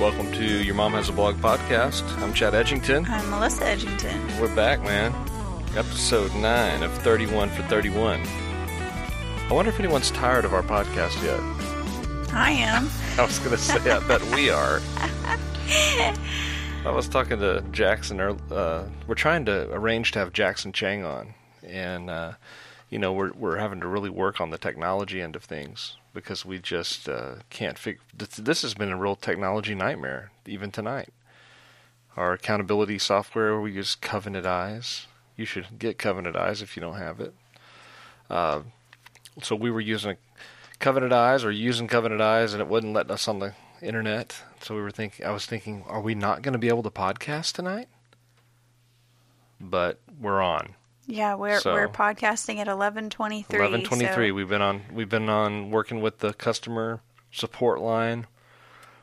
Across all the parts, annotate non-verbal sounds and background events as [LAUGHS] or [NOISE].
Welcome to Your Mom Has a Blog podcast. I'm Chad Edgington. I'm Melissa Edgington. We're back, man. Episode 9 of 31 for 31. I wonder if anyone's tired of our podcast yet. I am. [LAUGHS] I was going to say, I bet we are. [LAUGHS] I was talking to Jackson. Uh, we're trying to arrange to have Jackson Chang on. And, uh, you know, we're, we're having to really work on the technology end of things because we just uh, can't figure. This, has been a real technology nightmare, even tonight. Our accountability software, we use Covenant Eyes. You should get Covenant Eyes if you don't have it. Uh, so we were using Covenant Eyes or using Covenant Eyes, and it wouldn't let us on the internet. So we were thinking, I was thinking, are we not going to be able to podcast tonight? But we're on. Yeah, we're So- we're podcasting at eleven twenty three. Eleven twenty three. We've been on. We've been on working with the customer support line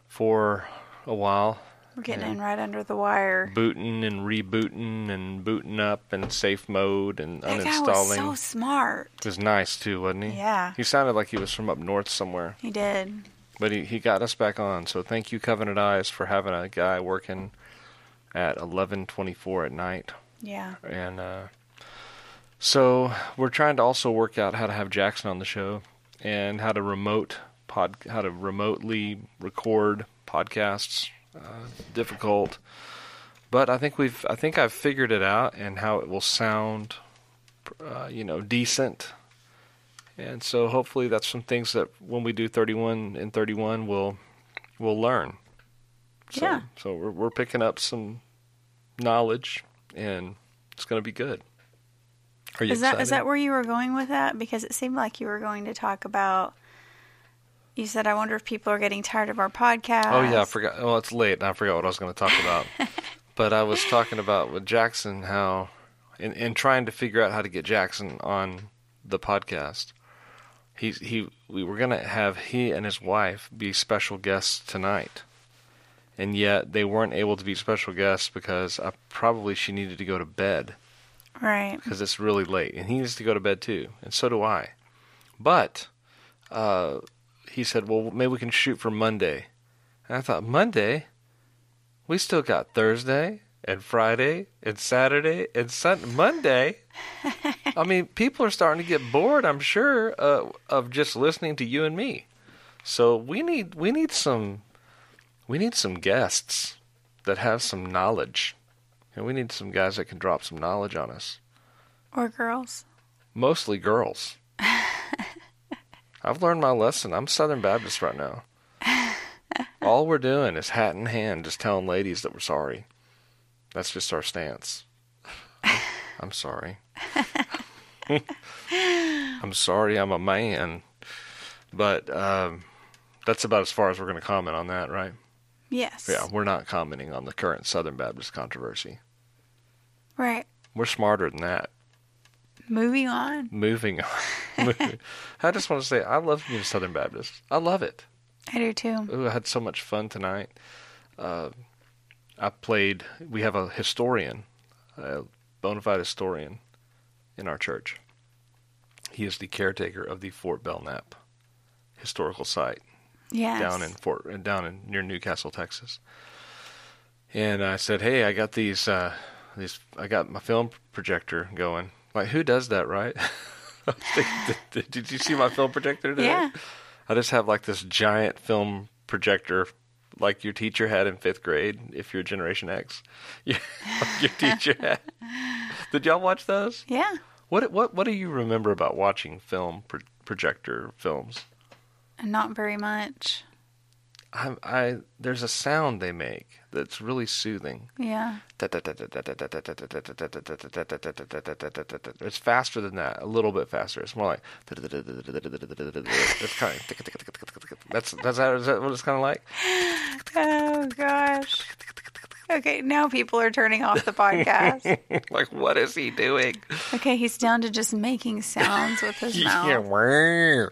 for a while, we're getting in right under the wire. booting and rebooting and booting up and safe mode and That guy uninstalling. was so smart. It was nice too, wasn't he? Yeah. He sounded like he was from up north somewhere, He did. but he he got us back on. So thank you, Covenant Eyes, for having a guy working at eleven twenty four at night. Yeah. and uh, so we're trying to also work out how to have Jackson on the show and how to remote pod, how to remotely record podcasts. Uh, difficult, but I think we've I think I've figured it out and how it will sound, uh, you know, decent. And so hopefully that's some things that when we do 31 and 31 we'll we'll learn. So, Yeah. So we're we're picking up some knowledge and it's going to be good. Are you Is that excited? is that where you were going with that? Because it seemed like you were going to talk about. You said, "I wonder if people are getting tired of our podcast." Oh yeah, I forgot. Well, it's late, and I forgot what I was going to talk about. [LAUGHS] but I was talking about with Jackson how, in in trying to figure out how to get Jackson on the podcast, he he we were going to have he and his wife be special guests tonight, and yet they weren't able to be special guests because I, probably she needed to go to bed Right. because it's really late, and he needs to go to bed too, and so do I. But uh, he said, "Well, maybe we can shoot for Monday." And I thought, Monday? We still got Thursday and Friday and Saturday and Sunday. Monday? [LAUGHS] I mean, people are starting to get bored. I'm sure uh, of just listening to you and me. So we need we need some we need some guests that have some knowledge, and we need some guys that can drop some knowledge on us Or girls. mostly girls. [LAUGHS] I've learned my lesson. I'm Southern Baptist right now. [LAUGHS] All we're doing is hat in hand, just telling ladies that we're sorry. That's just our stance. [LAUGHS] I'm sorry. I'm sorry. I'm a man. But um, that's about as far as we're going to comment on that, right? Yes. Yeah, we're not commenting on the current Southern Baptist controversy. Right. We're smarter than that. Moving on. Moving on. [LAUGHS] I just want to say I love being a Southern Baptist. I love it. I do too. Ooh, I had so much fun tonight. Uh, I played. We have a historian, a bona fide historian, in our church. He is the caretaker of the Fort Belknap historical site Yes. down in Fort down in near Newcastle, Texas. And I said, "Hey, I got these uh, these. I got my film projector going. Like, who does that, right? I was thinking, did, you see my film projector today? Yeah. I just have like this giant film projector, like your teacher had in fifth grade. If you're Generation X, [LAUGHS] your, your teacher had. [LAUGHS] Did y'all watch those? Yeah. What what what do you remember about watching film pro- projector films? Not very much. I, I there's a sound they make that's really soothing. Yeah. It's faster than that, a little bit faster. It's more like it's kind of that's that's that, is that what it's kind of like. Oh gosh. Okay, now people are turning off the podcast. like what is he doing? Okay, he's down to just making sounds with his Yeah, mouth. whir.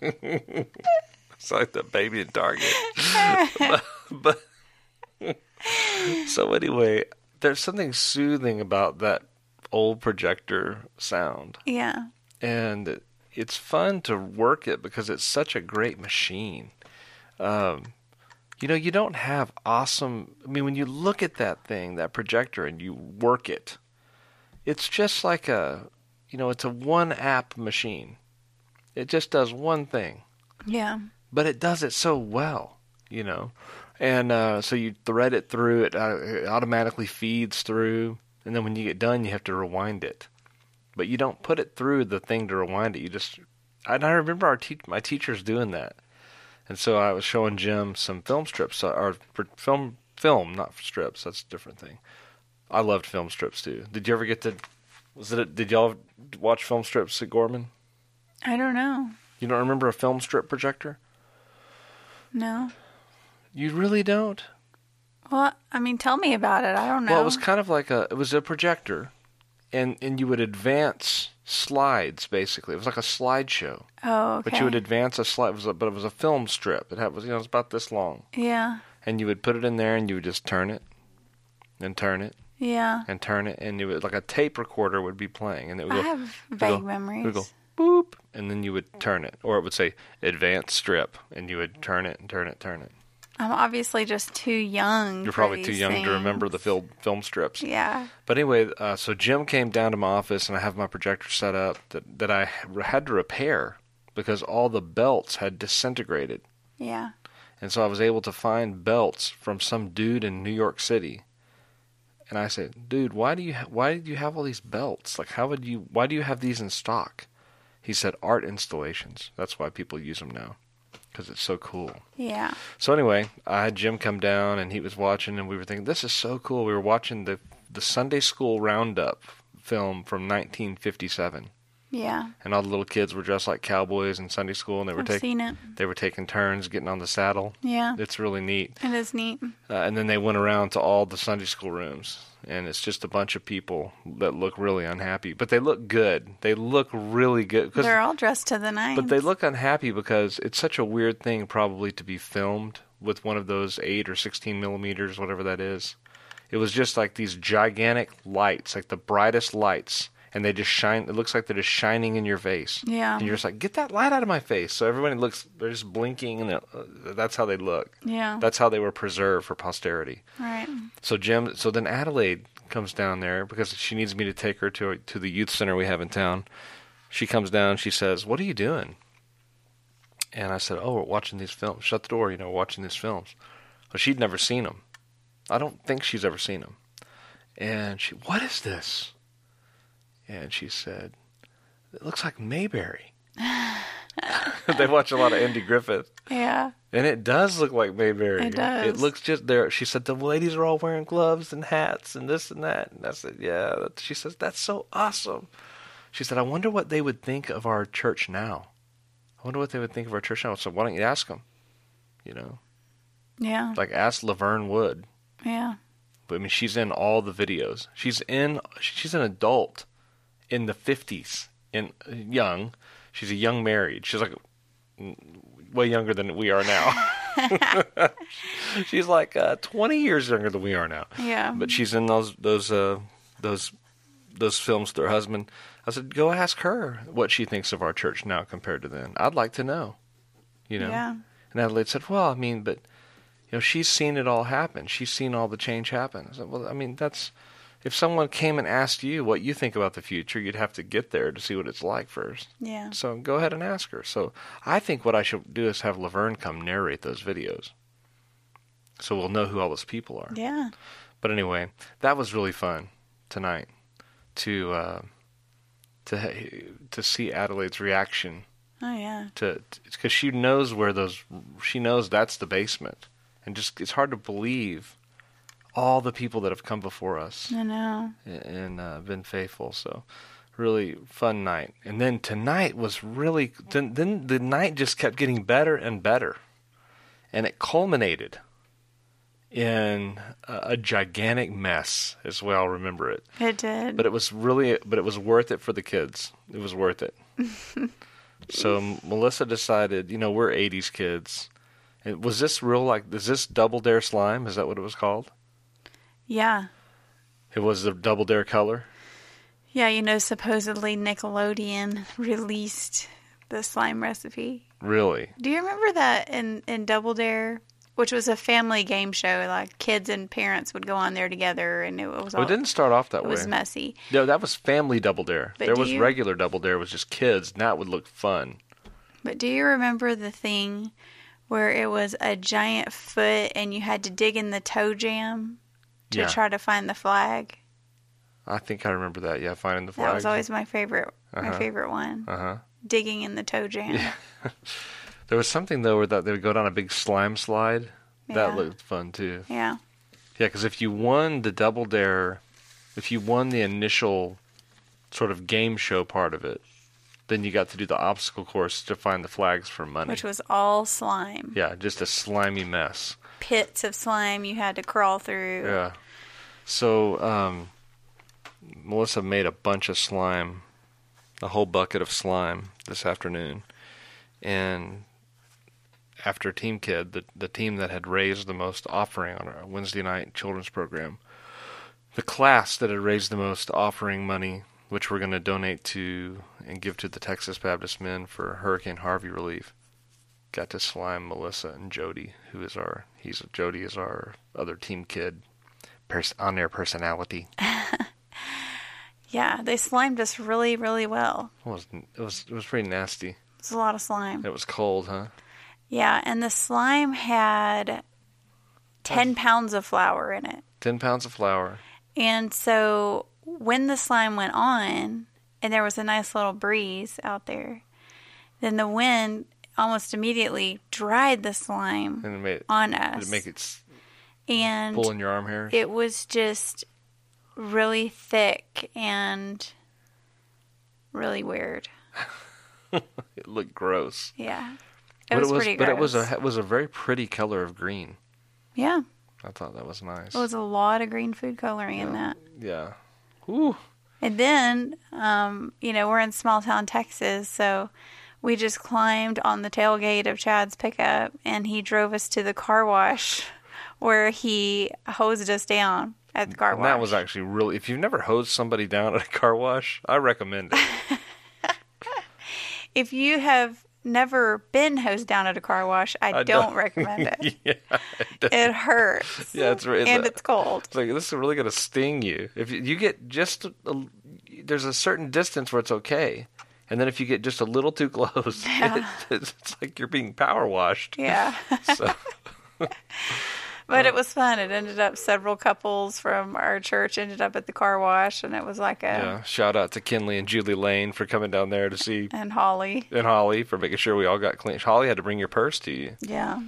It's like the baby in Target. [LAUGHS] but, but so anyway, there's something soothing about that old projector sound, Yeah. and it's fun to work it because it's such a great machine. Um, You know, you don't have awesome. I mean, when you look at that thing, that projector, and you work it, it's just like a, you know, it's a one app machine. It just does one thing, Yeah. but it does it so well, you know. And uh, so you thread it through, it, uh, it automatically feeds through, and then when you get done, you have to rewind it. But you don't put it through the thing to rewind it. You just, and I remember our te- my teachers doing that. And so I was showing Jim some film strips, uh, or film, film, not strips. That's a different thing. I loved film strips too. Did you ever get to? Was it? Did y'all watch film strips at Gorman? I don't know. You don't remember a film strip projector? No. You really don't? Well, I mean, tell me about it. I don't know. Well, it was kind of like a. It was a projector, and and you would advance slides basically. It was like a slideshow, oh, okay. but you would advance a slide. It was a, but it was a film strip. It had was you know it was about this long, yeah. and you would put it in there, and you would just turn it, and turn it, Yeah. and turn it, and it would like a tape recorder would be playing, and it would I go. have vague go- memories. Would go boop, and then you would turn it, or it would say advanced strip, and you would turn it and turn it, turn it. I'm obviously just too young. You're for probably too these young to remember the film film strips. Yeah. But anyway, uh, so Jim came down to my office, and I have my projector set up that that I had to repair because all the belts had disintegrated, Yeah. and so I was able to find belts from some dude in New York City. And I said, "Dude, why do you ha- why do you have all these belts? Like, how would you why do you have these in stock?" He said, "Art installations. That's why people use them now, because it's so cool." Yeah. So anyway, I had Jim come down and he was watching and we were thinking, This is so cool. We were watching the the Sunday school roundup film from nineteen fifty seven. Yeah. And all the little kids were dressed like cowboys in Sunday school and they were taking they were taking turns getting on the saddle. Yeah. It's really neat. It is neat. Uh, and then they went around to all the Sunday school rooms and it's just a bunch of people that look really unhappy, but they look good. They look really good. Cause, They're all dressed to the nines. but they look unhappy because it's such a weird thing, probably, to be filmed with one of those 8 or 16 millimeters, whatever that is. It was just like these gigantic lights, like the brightest lights, and they just shine. It looks like they're just shining in your face. Yeah. And you're just like, get that light out of my face. So everybody looks, they're just blinking, and uh, that's how they look. Yeah. That's how they were preserved for posterity. right. So Jim, so then Adelaide comes down there because she needs me to take her to to the youth center we have in town. She comes down. She says, "What are you doing?" And I said, "Oh, we're watching these films. Shut the door. You know, watching these films." Well, she'd never seen them. I don't think she's ever seen them. And she, "What is this?" And she said, "It looks like Mayberry." [SIGHS] [LAUGHS] they watch a lot of Andy Griffith. Yeah. And it does look like Mayberry. It does. It looks just there. She said the ladies are all wearing gloves and hats and this and that. And I said, yeah. She says that's so awesome. She said, I wonder what they would think of our church now. I wonder what they would think of our church now. So why don't you ask them? You know, Yeah. like ask Laverne Wood. Yeah. But I mean, she's in all the videos. She's in. She's an adult in the fifties, in young. She's a young married. She's like way younger than we are now. [LAUGHS] [LAUGHS] she's like uh, twenty years younger than we are now. Yeah. But she's in those those uh, those those films with her husband. I said, go ask her what she thinks of our church now compared to then. I'd like to know. You know. Yeah. And Adelaide said, "Well, I mean, but you know, she's seen it all happen. She's seen all the change happen." I said, "Well, I mean, that's if someone came and asked you what you think about the future, you'd have to get there to see what it's like first. Yeah. So go ahead and ask her. So I think what I should do is have Laverne come narrate those videos, so we'll know who all those people are. Yeah. But anyway, that was really fun tonight to uh, to to see Adelaide's reaction Oh yeah. to because she knows where those she knows that's the basement and just it's hard to believe all the people that have come before us. I know. and uh, been faithful so really fun night. And then tonight was really then, then the night just kept getting better and better. And it culminated in a, a gigantic mess as well remember it. It did. but it was really but it was worth it for the kids. It was worth it. [LAUGHS] So melissa decided you know we're 80s kids. And was this real like is this double dare slime? Is that what it was called yeah. it was the double dare color Yeah, you know, supposedly Nickelodeon released the slime recipe. really Do you remember that in, in Double Dare which was a family game show. Like kids and parents would go on there together, and it was all, it didn't start off that it way. It was messy. No, that was family double dare. But there was you- regular double dare, It was just kids, and that would look fun. But do you remember the thing where it was a giant foot and you had to dig in the toe jam to Yeah. try to find the flag? I think I remember that. Yeah, finding the flag. That was always my favorite. My Uh-huh. favorite one. Uh huh. Digging in the toe jam. [LAUGHS] There was something though where that they would go down a big slime slide. That looked fun too. Yeah. Yeah, because if you won the double dare, if you won the initial sort of game show part of it, then you got to do the obstacle course to find the flags for money. Which was all slime. yeah, just a slimy mess. Pits of slime you had to crawl through. Yeah. So um, Melissa made a bunch of slime, a whole bucket of slime this afternoon, and after Team Kid, the the team that had raised the most offering on our Wednesday night children's program, the class that had raised the most offering money, which we're going to donate to and give to the Texas Baptist Men for Hurricane Harvey relief, got to slime Melissa and Jody, who is our he's Jody is our other Team Kid pers- on air personality. [LAUGHS] Yeah, they slimed us really, really well. It was it was it was pretty nasty. It was a lot of slime. It was cold, huh? Yeah, and the slime had 10 pounds of flour in it. Ten pounds of flour. And so when the slime went on, and there was a nice little breeze out there, then the wind almost immediately dried the slime And it made on did us. it make it and pull in your arm hairs. it was just really thick and really weird. [LAUGHS] It looked gross. Yeah. It was, it was pretty but gross. it was a it was a very pretty color of green. Yeah. I thought that was nice. It was a lot of green food coloring in that. yeah. Ooh. And then, um, you know, we're in small town Texas, so we just climbed on the tailgate of Chad's pickup and he drove us to the car wash where he hosed us down at the car And wash. that was actually really if you've never hosed somebody down at a car wash, I recommend it. [LAUGHS] if you have never been hosed down at a car wash, I, I don't, don't- recommend it. [LAUGHS] yeah. It hurts. [LAUGHS] Yeah, it's and it's cold. it's like this is really going to sting you. If you, you get just a, a- there's a certain distance where it's okay. And then if you get just a little too close, [LAUGHS] Yeah. it's, it's like you're being power washed. Yeah. [LAUGHS] So, [LAUGHS] But it was fun. It ended up several couples from our church ended up at the car wash and it was like a yeah. Shout out to Kinley and Julie Lane for coming down there to see, and Holly. and Holly for making sure we all got clean. Holly had to bring your purse to you. Yeah.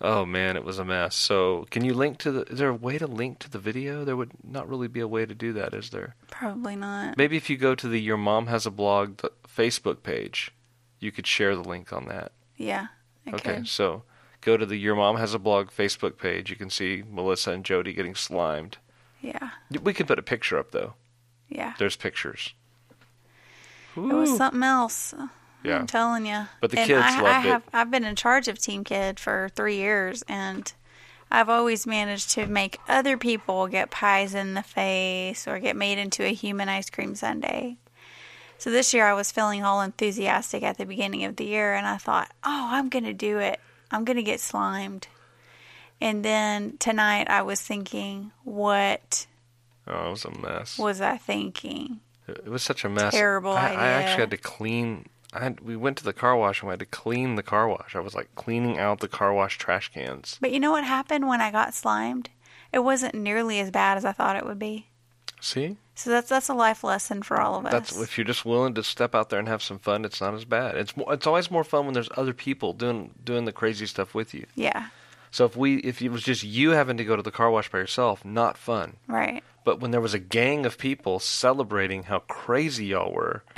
Oh man, it was a mess. So, can you link to the? Is there a way to link to the video? There would not really be a way to do that, is there? Probably not. Maybe if you go to the Your Mom Has a Blog Facebook page, you could share the link on that. Yeah. I Okay, could. so go to the Your Mom Has a Blog Facebook page. You can see Melissa and Jody getting slimed. Yeah. We can put a picture up though. Yeah. There's pictures. It was something else. Yeah. I'm telling you. But the and kids I, loved I it. have, I've been in charge of Team Kid for three years, and I've always managed to make other people get pies in the face or get made into a human ice cream sundae. So this year I was feeling all enthusiastic at the beginning of the year, and I thought, oh, I'm going to do it. I'm going to get slimed. And then tonight I was thinking, what Oh, it was a mess. was I thinking? It was such a mess. Terrible I, I actually had to clean. I had, we went to the car wash and we had to clean the car wash. I was like cleaning out the car wash trash cans. But you know what happened when I got slimed? It wasn't nearly as bad as I thought it would be. See, So that's that's a life lesson for all of us. that's if you're just willing to step out there and have some fun. It's not as bad. It's more, it's always more fun when there's other people doing doing the crazy stuff with you. yeah, So if we if it was just you having to go to the car wash by yourself, not fun. right. But when there was a gang of people celebrating how crazy y'all were. [LAUGHS]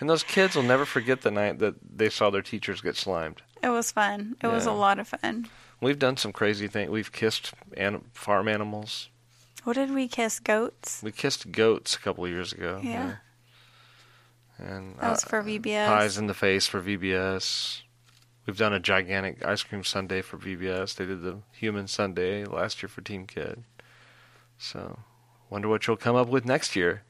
and those kids will never forget the night that they saw their teachers get slimed. It was fun. It was a lot of fun. We've done some crazy things. We've kissed an- farm animals. What did we kiss? Goats? We kissed goats a couple of years ago. Yeah. And That was uh, for VBS. pies in the face for VBS. We've done a gigantic ice cream sundae for VBS. They did the human sundae last year for Team Kid. So, wonder what you'll come up with next year.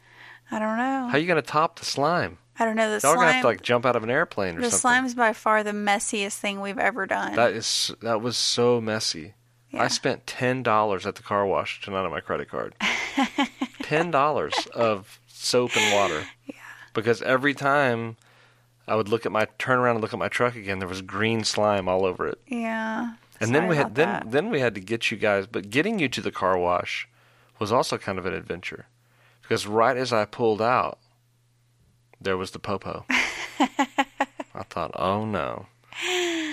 I don't know. How you going to top the slime? I don't know. The Y'all are gonna have to like jump out of an airplane or something. the something. slime's by far the messiest thing we've ever done. That is that was so messy. Yeah. I spent ten dollars at the car wash tonight on my credit card. [LAUGHS] ten dollars of soap and water. Yeah. Because every time I would look at my turn around and look at my truck again, there was green slime all over it. yeah. And then we had then that. then we had to get you guys, but getting you to the car wash was also kind of an adventure. Because right as I pulled out, there was the popo. [LAUGHS] I thought, "Oh no."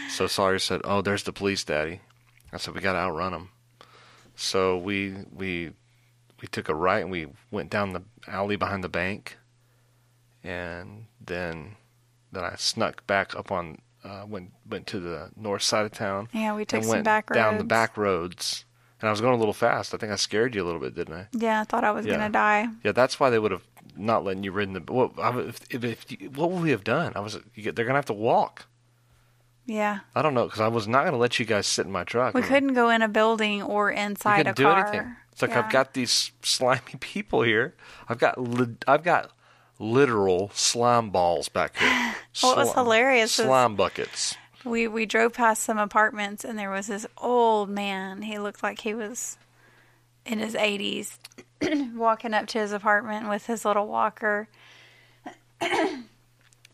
So Sawyer said, "Oh, there's the police, Daddy." I said, "We got to outrun them." So we we we took a right and we went down the alley behind the bank, and then then I snuck back up on uh, went went to the north side of town Yeah, we took some back roads. down the back roads. And I was going a little fast. I think I scared you a little bit, didn't I? Yeah, I thought I was Yeah. gonna die. Yeah, that's why they would have not letting you rid in the. What, I, would- if, if, if you, what would we have done? I was. You get, they're gonna have to walk. Yeah, I don't know because I was not gonna let you guys sit in my truck. we I mean, couldn't go in a building or inside couldn't a do car. anything. It's like Yeah. I've got these slimy [LAUGHS] people here. I've got li- I've got literal slime balls back here. [LAUGHS] What was Slime- hilarious Slime buckets. We we drove past some apartments and there was this old man. He looked like he was in his 80s [CLEARS THROAT] walking up to his apartment with his little walker. [CLEARS THROAT]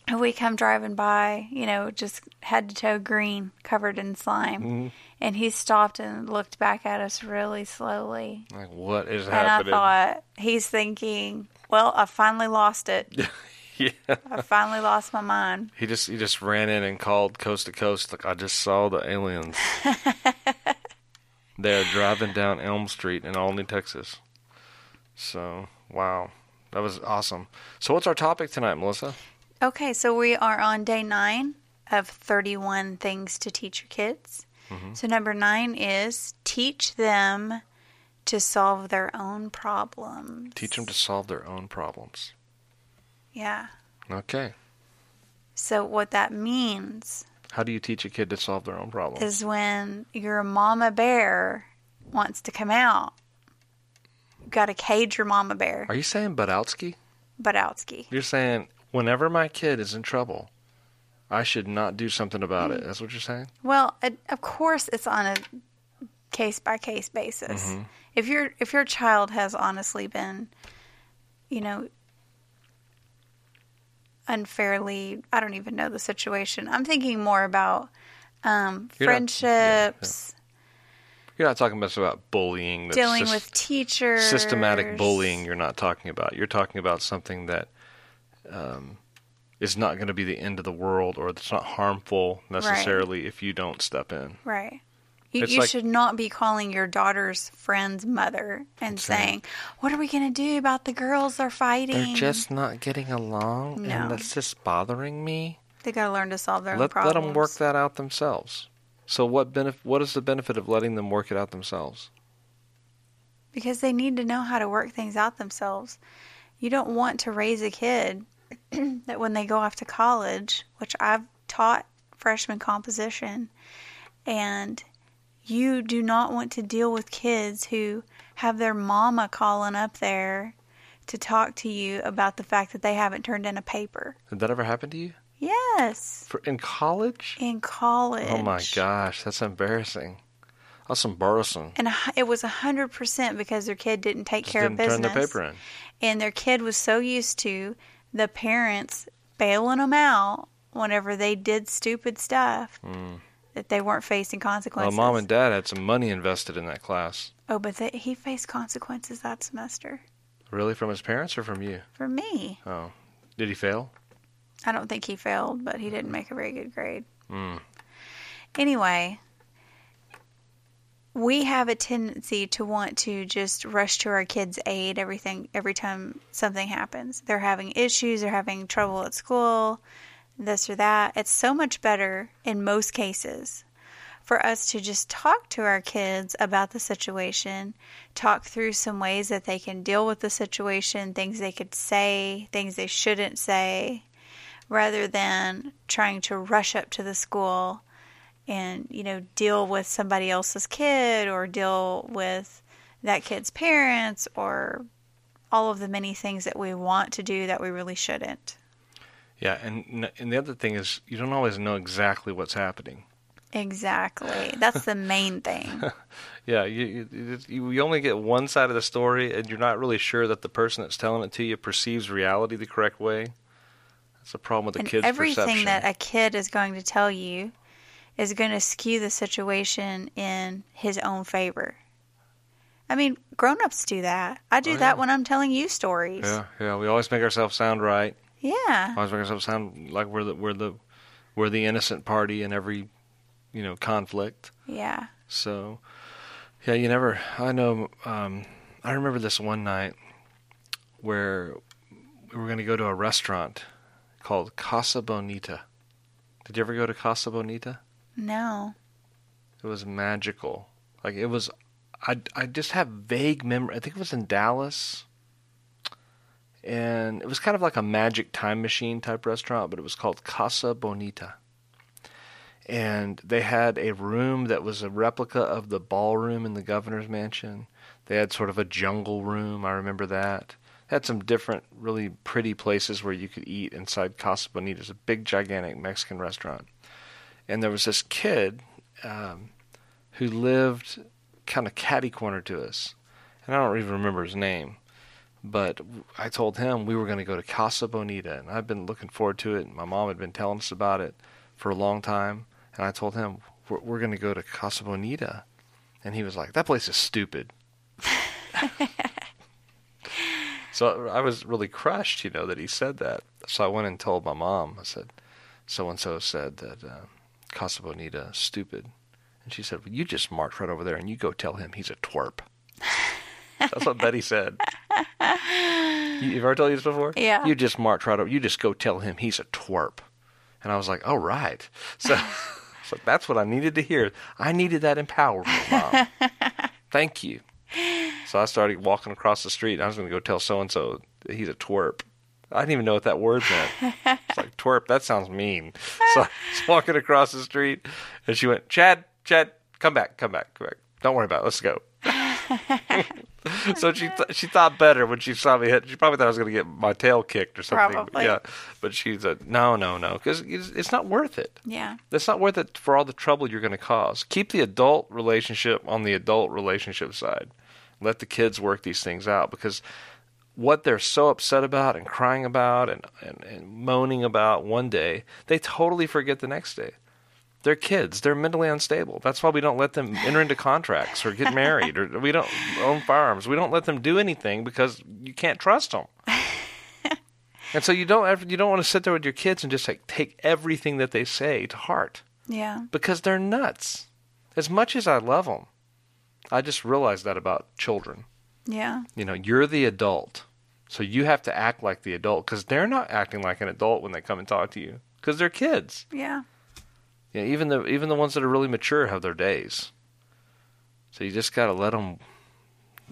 and we come driving by, you know, just head to toe green, covered in slime. Mm-hmm. And he stopped and looked back at us really slowly. Like what is And happening? I thought, he's thinking, well, I finally lost it. [LAUGHS] yeah. I finally lost my mind. He just he just ran in and called coast to coast like I just saw the aliens. [LAUGHS] They're driving down Elm Street in Albany, Texas. So wow, that was awesome. So what's our topic tonight, Melissa? Okay, so we are on day nine of 31 things to teach your kids. Mm-hmm. So, number nine is teach them to solve their own problems. Teach them to solve their own problems. Yeah. Okay. So, what that means How do you teach a kid to solve their own problems? is when your mama bear wants to come out, you've got to cage your mama bear, Are you saying Badowski? Badowski. You're saying whenever my kid is in trouble, I should not do something about it. That's what you're saying? Well, it, of course, it's on a case by case basis. Mm-hmm. If your if your child has honestly been, you know, unfairly, I don't even know the situation. I'm thinking more about um, You're not- friendships, yeah, You're not talking about about bullying. Dealing with teachers, systematic bullying. You're not talking about. You're talking about something that um, is not going to be the end of the world, or it's not harmful necessarily if you don't step in. Right. You, you like- should not be calling your daughter's friend's mother and saying, "What are we going to do about the girls they're fighting?" They're just not getting along, No. and that's just bothering me. They got to learn to solve their own Let let them work that out themselves. So what benef- What is the benefit of letting them work it out themselves? because they need to know how to work things out themselves. You don't want to raise a kid [CLEARS THROAT] that when they go off to college, which I've taught freshman composition, and you do not want to deal with kids who have their mama calling up there to talk to you about the fact that they haven't turned in a paper. Did that ever happen to you? Yes, For, in college? in college. Oh my gosh, that's embarrassing. That's embarrassing. And it was a hundred percent because their kid didn't take Just care didn't of business. turn the paper in. and their kid was so used to the parents bailing them out whenever they did stupid stuff that they weren't facing Hmm. Well, consequences. mom and dad had some money invested in that class. oh, but they, he faced consequences that semester Really, from his parents or from you? From me. Oh, did he fail? I don't think he failed, but he didn't make a very good grade. Mm. Anyway, we have a tendency to want to just rush to our kids' aid everything every time something happens. They're having issues, they're having trouble at school, this or that. It's so much better in most cases for us to just talk to our kids about the situation, talk through some ways that they can deal with the situation, things they could say, things they shouldn't say, rather than trying to rush up to the school and, you know, deal with somebody else's kid or deal with that kid's parents or all of the many things that we want to do that we really shouldn't. Yeah, and and the other thing is you don't always know exactly what's happening. Exactly. That's the main thing. [LAUGHS] Yeah, you, you you only get one side of the story, and you're not really sure that the person that's telling it to you perceives reality the correct way. That's a problem with the and kid's everything perception. that a kid is going to tell you is going to skew the situation in his own favor. I mean, grown-ups do that. I do Oh, that when I'm telling you stories. yeah, yeah, we always make ourselves sound right. Yeah. Always make ourselves sound like we're the we're the we're the innocent party in every you know conflict. Yeah. So, yeah, you never. I know. Um, I remember this one night where we were going to go to a restaurant called Casa Bonita. Did you ever go to Casa Bonita? No. It was magical. Like it was. I I just have vague memory. I think it was in Dallas. And it was kind of like a magic time machine type restaurant, but it was called Casa Bonita. And they had a room that was a replica of the ballroom in the governor's mansion. They had sort of a jungle room. I remember that. Had some different, really pretty places where you could eat inside Casa Bonita. It's a big, gigantic Mexican restaurant. And there was this kid um, who lived kind of catty corner to us. And I don't even remember his name. But I told him we were going to go to Casa Bonita. And I've been looking forward to it. And my mom had been telling us about it for a long time. And I told him, we're, we're going to go to Casa Bonita. And he was like, that place is stupid. [LAUGHS] so I was really crushed, you know, that he said that. So I went and told my mom. I said, so and so said that uh, Casa Bonita stupid. And she said, well, you just march right over there and you go tell him he's a twerp. [LAUGHS] That's what Betty said. You, you've ever told you this before? Yeah. You just march right over. You just go tell him he's a twerp. And I was like, oh, right. So, [LAUGHS] so that's what I needed to hear. I needed that empowerment, Mom. [LAUGHS] Thank you. So I started walking across the street. And I was going to go tell so and so he's a twerp. I didn't even know what that word meant. It's like twerp. That sounds mean. [LAUGHS] So I was walking across the street, and she went, "Chad, Chad, come back, come back, come back. Don't worry about it. Let's go." [LAUGHS] so she th- she thought better when she saw me hit. She probably thought I was going to get my tail kicked or something. Probably. Yeah, but she said, "No, no, no, because it's, it's not worth it. Yeah. It's not worth it for all the trouble you're going to cause. Keep the adult relationship on the adult relationship side. Let the kids work these things out because what they're so upset about and crying about and, and, and moaning about one day, they totally forget the next day. They're kids. They're mentally unstable. That's why we don't let them enter into contracts or get married or we don't own firearms. We don't let them do anything because you can't trust them. [LAUGHS] and so you don't ever, you don't want to sit there with your kids and just like take everything that they say to heart Yeah. because they're nuts. As much as I love them, I just realized that about children. Yeah. You know, you're the adult, so you have to act like the adult because they're not acting like an adult when they come and talk to you because they're kids. Yeah. Know, even the even the ones that are really mature have their days. So you just got to let them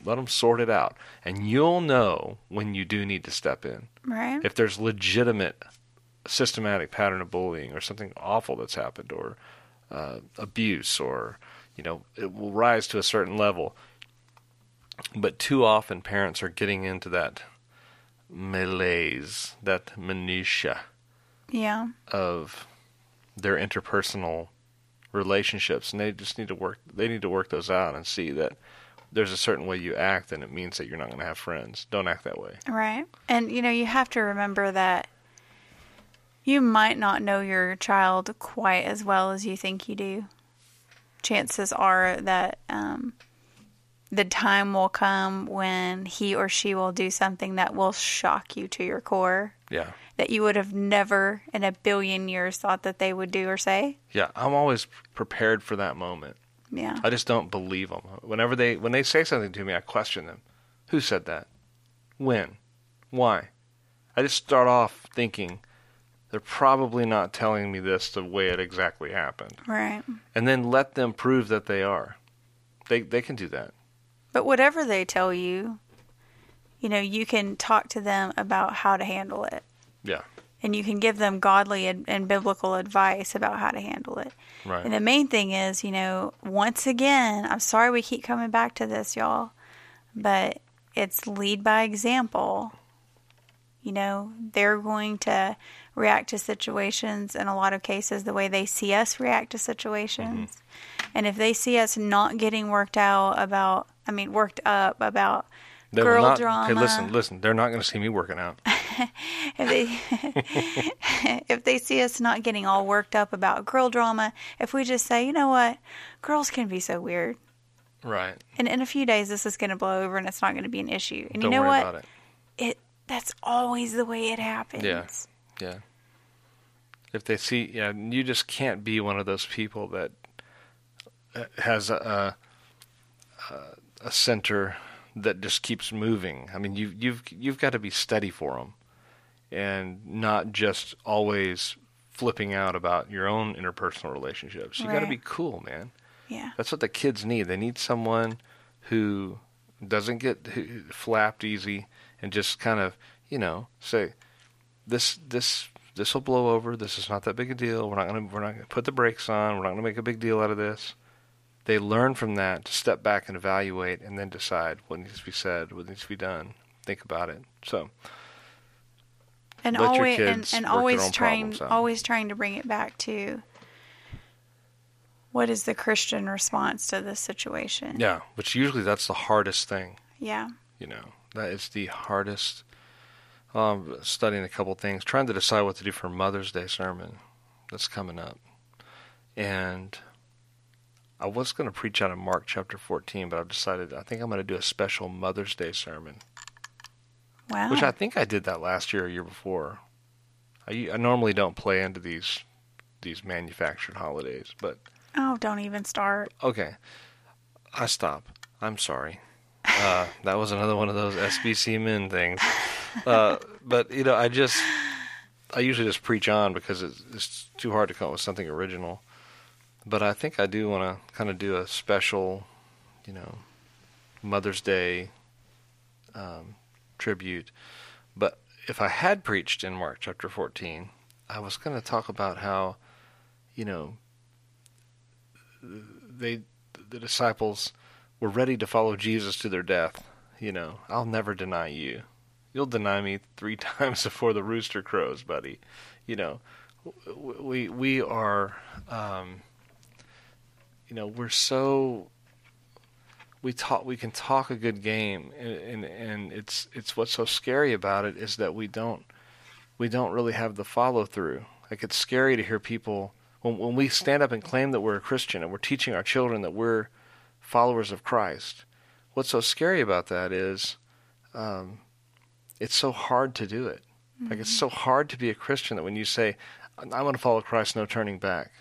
let them sort it out, and you'll know when you do need to step in Right. if there's legitimate systematic pattern of bullying or something awful that's happened or uh, abuse or you know it will rise to a certain level but too often parents are getting into that malaise that minutia yeah. of their interpersonal relationships and they just need to work they need to work those out and see that there's a certain way you act and it means that you're not going to have friends don't act that way Right. And you know, you have to remember that you might not know your child quite as well as you think you do. Chances are that um, the time will come when he or she will do something that will shock you to your core yeah that you would have never in a billion years thought that they would do or say. yeah i'm always prepared for that moment Yeah. I just don't believe them. Whenever they when they say something to me, I question them. Who said that? When? Why? I just start off thinking they're probably not telling me this the way it exactly happened, Right. and then let them prove that they are. They they can do that. But whatever they tell you, you know, you can talk to them about how to handle it. Yeah. and you can give them godly and, and biblical advice about how to handle it. Right. And the main thing is, you know, once again, I'm sorry we keep coming back to this, y'all, but it's lead by example. You know, they're going to react to situations in a lot of cases the way they see us react to situations. Mm-hmm. And if they see us not getting worked out about, I mean, worked up about They girl not, drama. Okay, listen, listen. They're not going to see me working out. [LAUGHS] if they [LAUGHS] if they see us not getting all worked up about girl drama, if we just say, you know what, girls can be so weird, Right. and in a few days this is going to blow over and it's not going to be an issue. And Don't you know worry what? about it. It that's always the way it happens. Yeah. Yeah. If they see, yeah, you just can't be one of those people that has a a, a center that just keeps moving. I mean, you you've you've got to be steady for them, and not just always flipping out about your own interpersonal relationships. You got to be cool, man. Yeah. That's what the kids need. They need someone who doesn't get who- flapped easy and just kind of, you know, say, this this this will blow over. This is not that big a deal. We're not gonna we're not gonna put the brakes on. We're not gonna make a big deal out of this. They learn from that to step back and evaluate, and then decide what needs to be said, what needs to be done. Think about it. So and always and, and always trying always trying to bring it back to what is the Christian response to this situation? yeah, which usually that's the hardest thing. Yeah. you know that is the hardest um, studying a couple things trying to decide what to do for mother's day sermon that's coming up and i was going to preach out of mark chapter 14 but i've decided i think i'm going to do a special mother's day sermon Wow. which i think i did that last year or year before I, I normally don't play into these these manufactured holidays but oh, don't even start. Okay. I stop. I'm sorry. Uh, [LAUGHS] that was another one of those SBC men things. Uh, but, you know, I just, I usually just preach on because it's, it's too hard to come up with something original. But I think I do want to kind of do a special, you know, Mother's Day um, tribute. But if I had preached in Mark chapter 14, I was going to talk about how, you know, they the disciples were ready to follow Jesus to their death. You know, I'll never deny you. You'll deny me three [LAUGHS] times before the rooster crows, buddy. You know, we we are, um, you know, we're so we talk we can talk a good game, and, and and it's it's what's so scary about it is that we don't we don't really have the follow through. Like it's scary to hear people when when we stand up and claim that we're a Christian and we're teaching our children that we're followers of Christ. What's so scary about that is um, it's so hard to do it. Like it's so hard to be a Christian that when you say, "I'm going to follow Christ, no turning back,"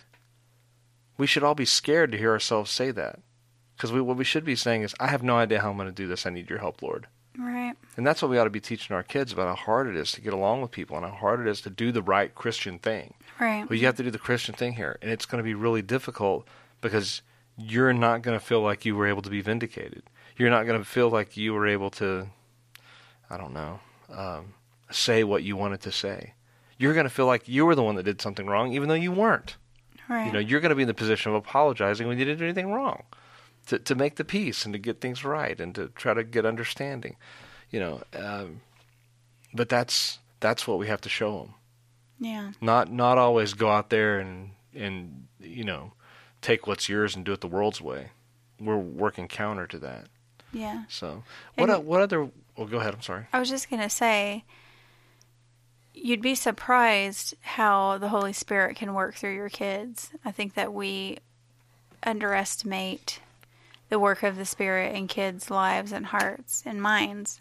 we should all be scared to hear ourselves say that. Because we, what we should be saying is, "I have no idea how I'm going to do this. I need your help, Lord." Right. And that's what we ought to be teaching our kids about how hard it is to get along with people and how hard it is to do the right Christian thing. Right. Well, you have to do the Christian thing here, and it's going to be really difficult because you're not going to feel like you were able to be vindicated. You're not going to feel like you were able to, I don't know, um, say what you wanted to say. You're going to feel like you were the one that did something wrong, even though you weren't. Right. You know, you're going to be in the position of apologizing when you didn't do anything wrong, to to make the peace and to get things right and to try to get understanding. You know, um, but that's that's what we have to show them yeah. not not always go out there and and you know take what's yours and do it the world's way. We're working counter to that. Yeah. So what And- o- what other? Well, go ahead. I'm sorry. I was just going to say, you'd be surprised how the Holy Spirit can work through your kids. I think that we underestimate the work of the Spirit in kids' lives and hearts and minds.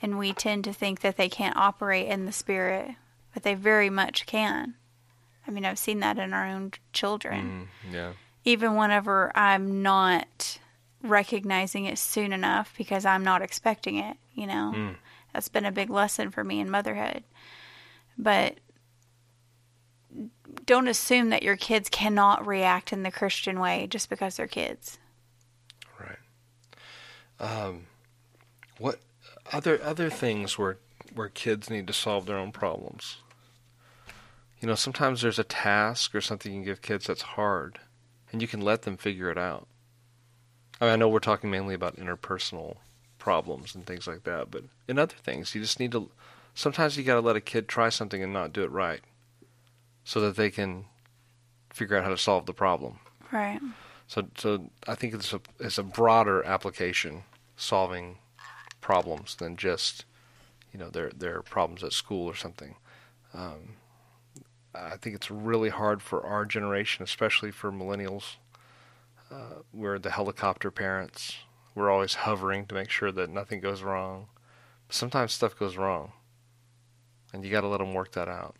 And we tend to think that they can't operate in the Spirit, but they very much can. I mean, I've seen that in our own children. Mm, yeah. even whenever I'm not recognizing it soon enough because I'm not expecting it, you know. Mm. That's been a big lesson for me in motherhood. But don't assume that your kids cannot react in the Christian way just because they're kids. Right. Um, what other other things where where kids need to solve their own problems? You know, sometimes there's a task or something you can give kids that's hard, and you can let them figure it out. I, mean, I know we're talking mainly about interpersonal problems and things like that, but in other things, you just need to sometimes you got to let a kid try something and not do it right so that they can figure out how to solve the problem. Right. So, so I think it's a it's a broader application solving problems than just you know their their problems at school or something. Um, I think it's really hard for our generation, especially for millennials. Uh, we're the helicopter parents. We're always hovering to make sure that nothing goes wrong. But sometimes stuff goes wrong, and you got to let them work that out.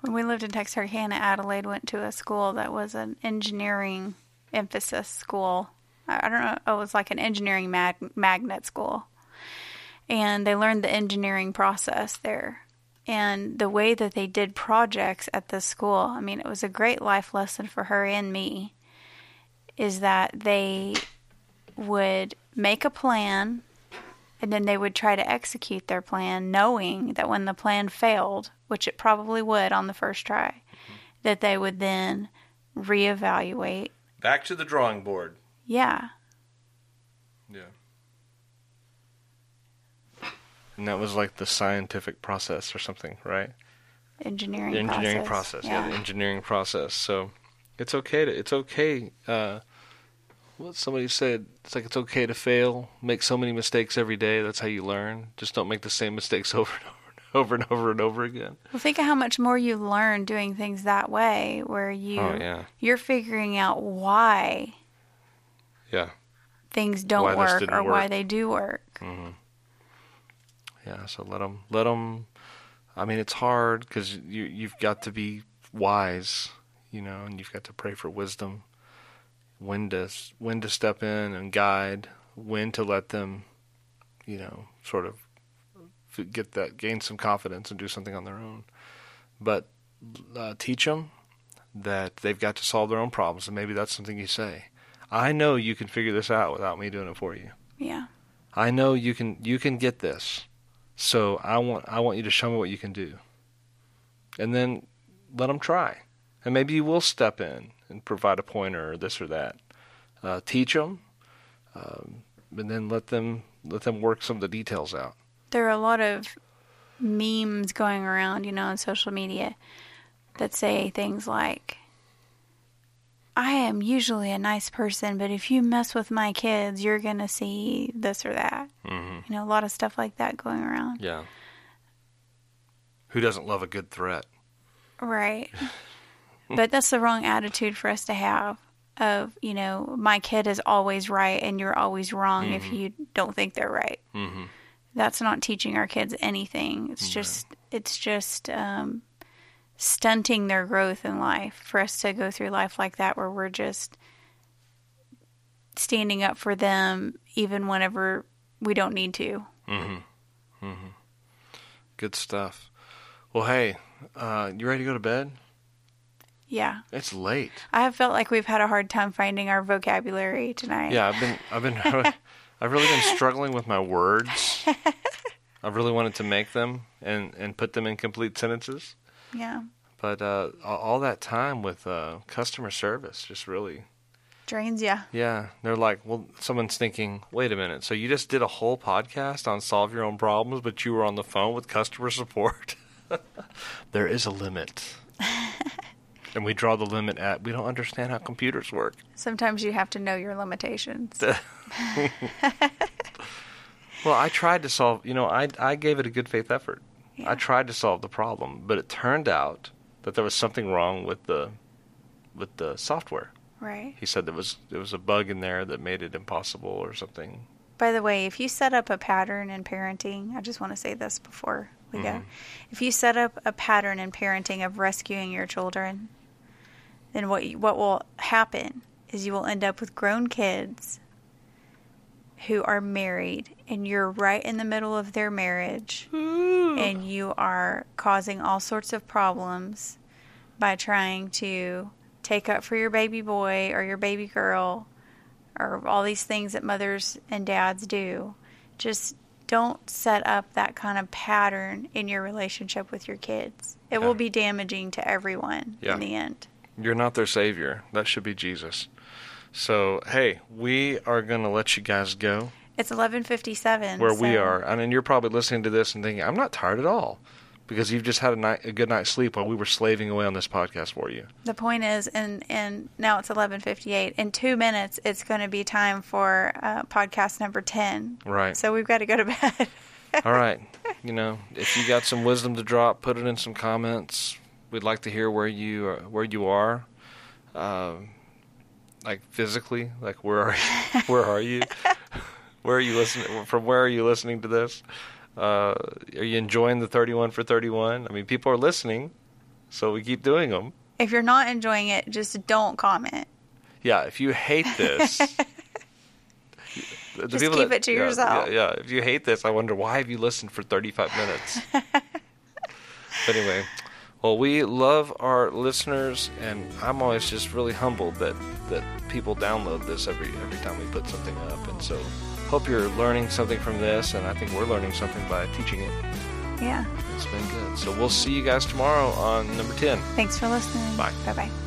When we lived in Texarkana, Adelaide went to a school that was an engineering emphasis school. I don't know, oh, it was like an engineering mag- magnet school. And they learned the engineering process there. And the way that they did projects at the school, I mean, it was a great life lesson for her and me, is that they would make a plan and then they would try to execute their plan knowing that when the plan failed, which it probably would on the first try, mm-hmm. that they would then reevaluate. Back to the drawing board. Yeah. Yeah. And that was like the scientific process or something, right? Engineering. The engineering process. process. Yeah. yeah, the engineering process. So it's okay to it's okay. Uh, what somebody said, it's like it's okay to fail, make so many mistakes every day. That's how you learn. Just don't make the same mistakes [LAUGHS] over and over over and over and over again. Well, think of how much more you learn doing things that way, where you oh, yeah. you're figuring out why. Yeah. Things don't why work or work. why they do work. Mm-hmm. Yeah. So let them let them. I mean, it's hard because you you've got to be wise, you know, and you've got to pray for wisdom. When to when to step in and guide, when to let them, you know, sort of get that, gain some confidence and do something on their own. But uh, teach them that they've got to solve their own problems, and maybe that's something you say. I know you can figure this out without me doing it for you. Yeah. I know you can you can get this. So I want I want you to show me what you can do. And then let them try. And maybe you will step in and provide a pointer or this or that. Uh, teach them, um, and then let them let them work some of the details out there are a lot of memes going around, you know, on social media that say things like, I am usually a nice person, but if you mess with my kids, you're going to see this or that. Mm-hmm. You know, a lot of stuff like that going around. Yeah. Who doesn't love a good threat? Right. [LAUGHS] [LAUGHS] but that's the wrong attitude for us to have of, you know, my kid is always right and you're always wrong mm-hmm. if you don't think they're right. Mm-hmm that's not teaching our kids anything. It's just it's just um, stunting their growth in life for us to go through life like that, where we're just standing up for them even whenever we don't need to. Mm-hmm. Mm-hmm. Good stuff. Well, hey, uh, you ready to go to bed? Yeah. It's late. I have felt like we've had a hard time finding our vocabulary tonight. Yeah, I've been I've been [LAUGHS] I've really been struggling with my words. [LAUGHS] I really wanted to make them and, and put them in complete sentences. Yeah. But uh, all that time with uh, customer service just really drains you. Yeah. They're like, well, someone's thinking, wait a minute. So you just did a whole podcast on solve your own problems, but you were on the phone with customer support? [LAUGHS] there is a limit. And we draw the limit at we don't understand how computers work. Sometimes you have to know your limitations. well, I tried to solve, you know, I I gave it a good faith effort. Yeah. I tried to solve the problem, but it turned out that there was something wrong with the with the software. Right. He said there was there was a bug in there that made it impossible or something. By the way, if you set up a pattern in parenting, I just want to say this before we mm-hmm. go. If you set up a pattern in parenting of rescuing your children, then what what will happen is you will end up with grown kids who are married and you're right in the middle of their marriage hmm. and you are causing all sorts of problems by trying to take up for your baby boy or your baby girl or all these things that mothers and dads do. Just don't set up that kind of pattern in your relationship with your kids. It yeah. will be damaging to everyone yeah. in the end. You're not their savior. That should be Jesus. So, hey, we are going to let you guys go. It's 11:57. where we are, and then you're probably listening to this and thinking, "I'm not tired at all," because you've just had a night, a good night's sleep while we were slaving away on this podcast for you. The point is, and and now it's 11:58. In two minutes, it's going to be time for uh, podcast number 10. Right. So we've got to go to [LAUGHS] bed. All right. You know, if you got some wisdom to drop, put it in some comments. We'd like to hear where you are, where you are, um, like physically. Like where are you? [LAUGHS] Where are you? [LAUGHS] where are you listening? From where are you listening to this? Uh, are you enjoying the 31 for 31? I mean, people are listening, so we keep doing them. if you're not enjoying it, just don't comment. Yeah, if you hate this, [LAUGHS] the Just keep it to yeah, yourself. Yeah, yeah, if you hate this, I wonder why have you listened for 35 minutes? but anyway, well, we love our listeners, and I'm always just really humbled that that people download this every every time we put something up, and so hope you're learning something from this, and I think we're learning something by teaching it. Yeah. It's been good. So we'll see you guys tomorrow on number 10. Thanks for listening. Bye. Bye bye.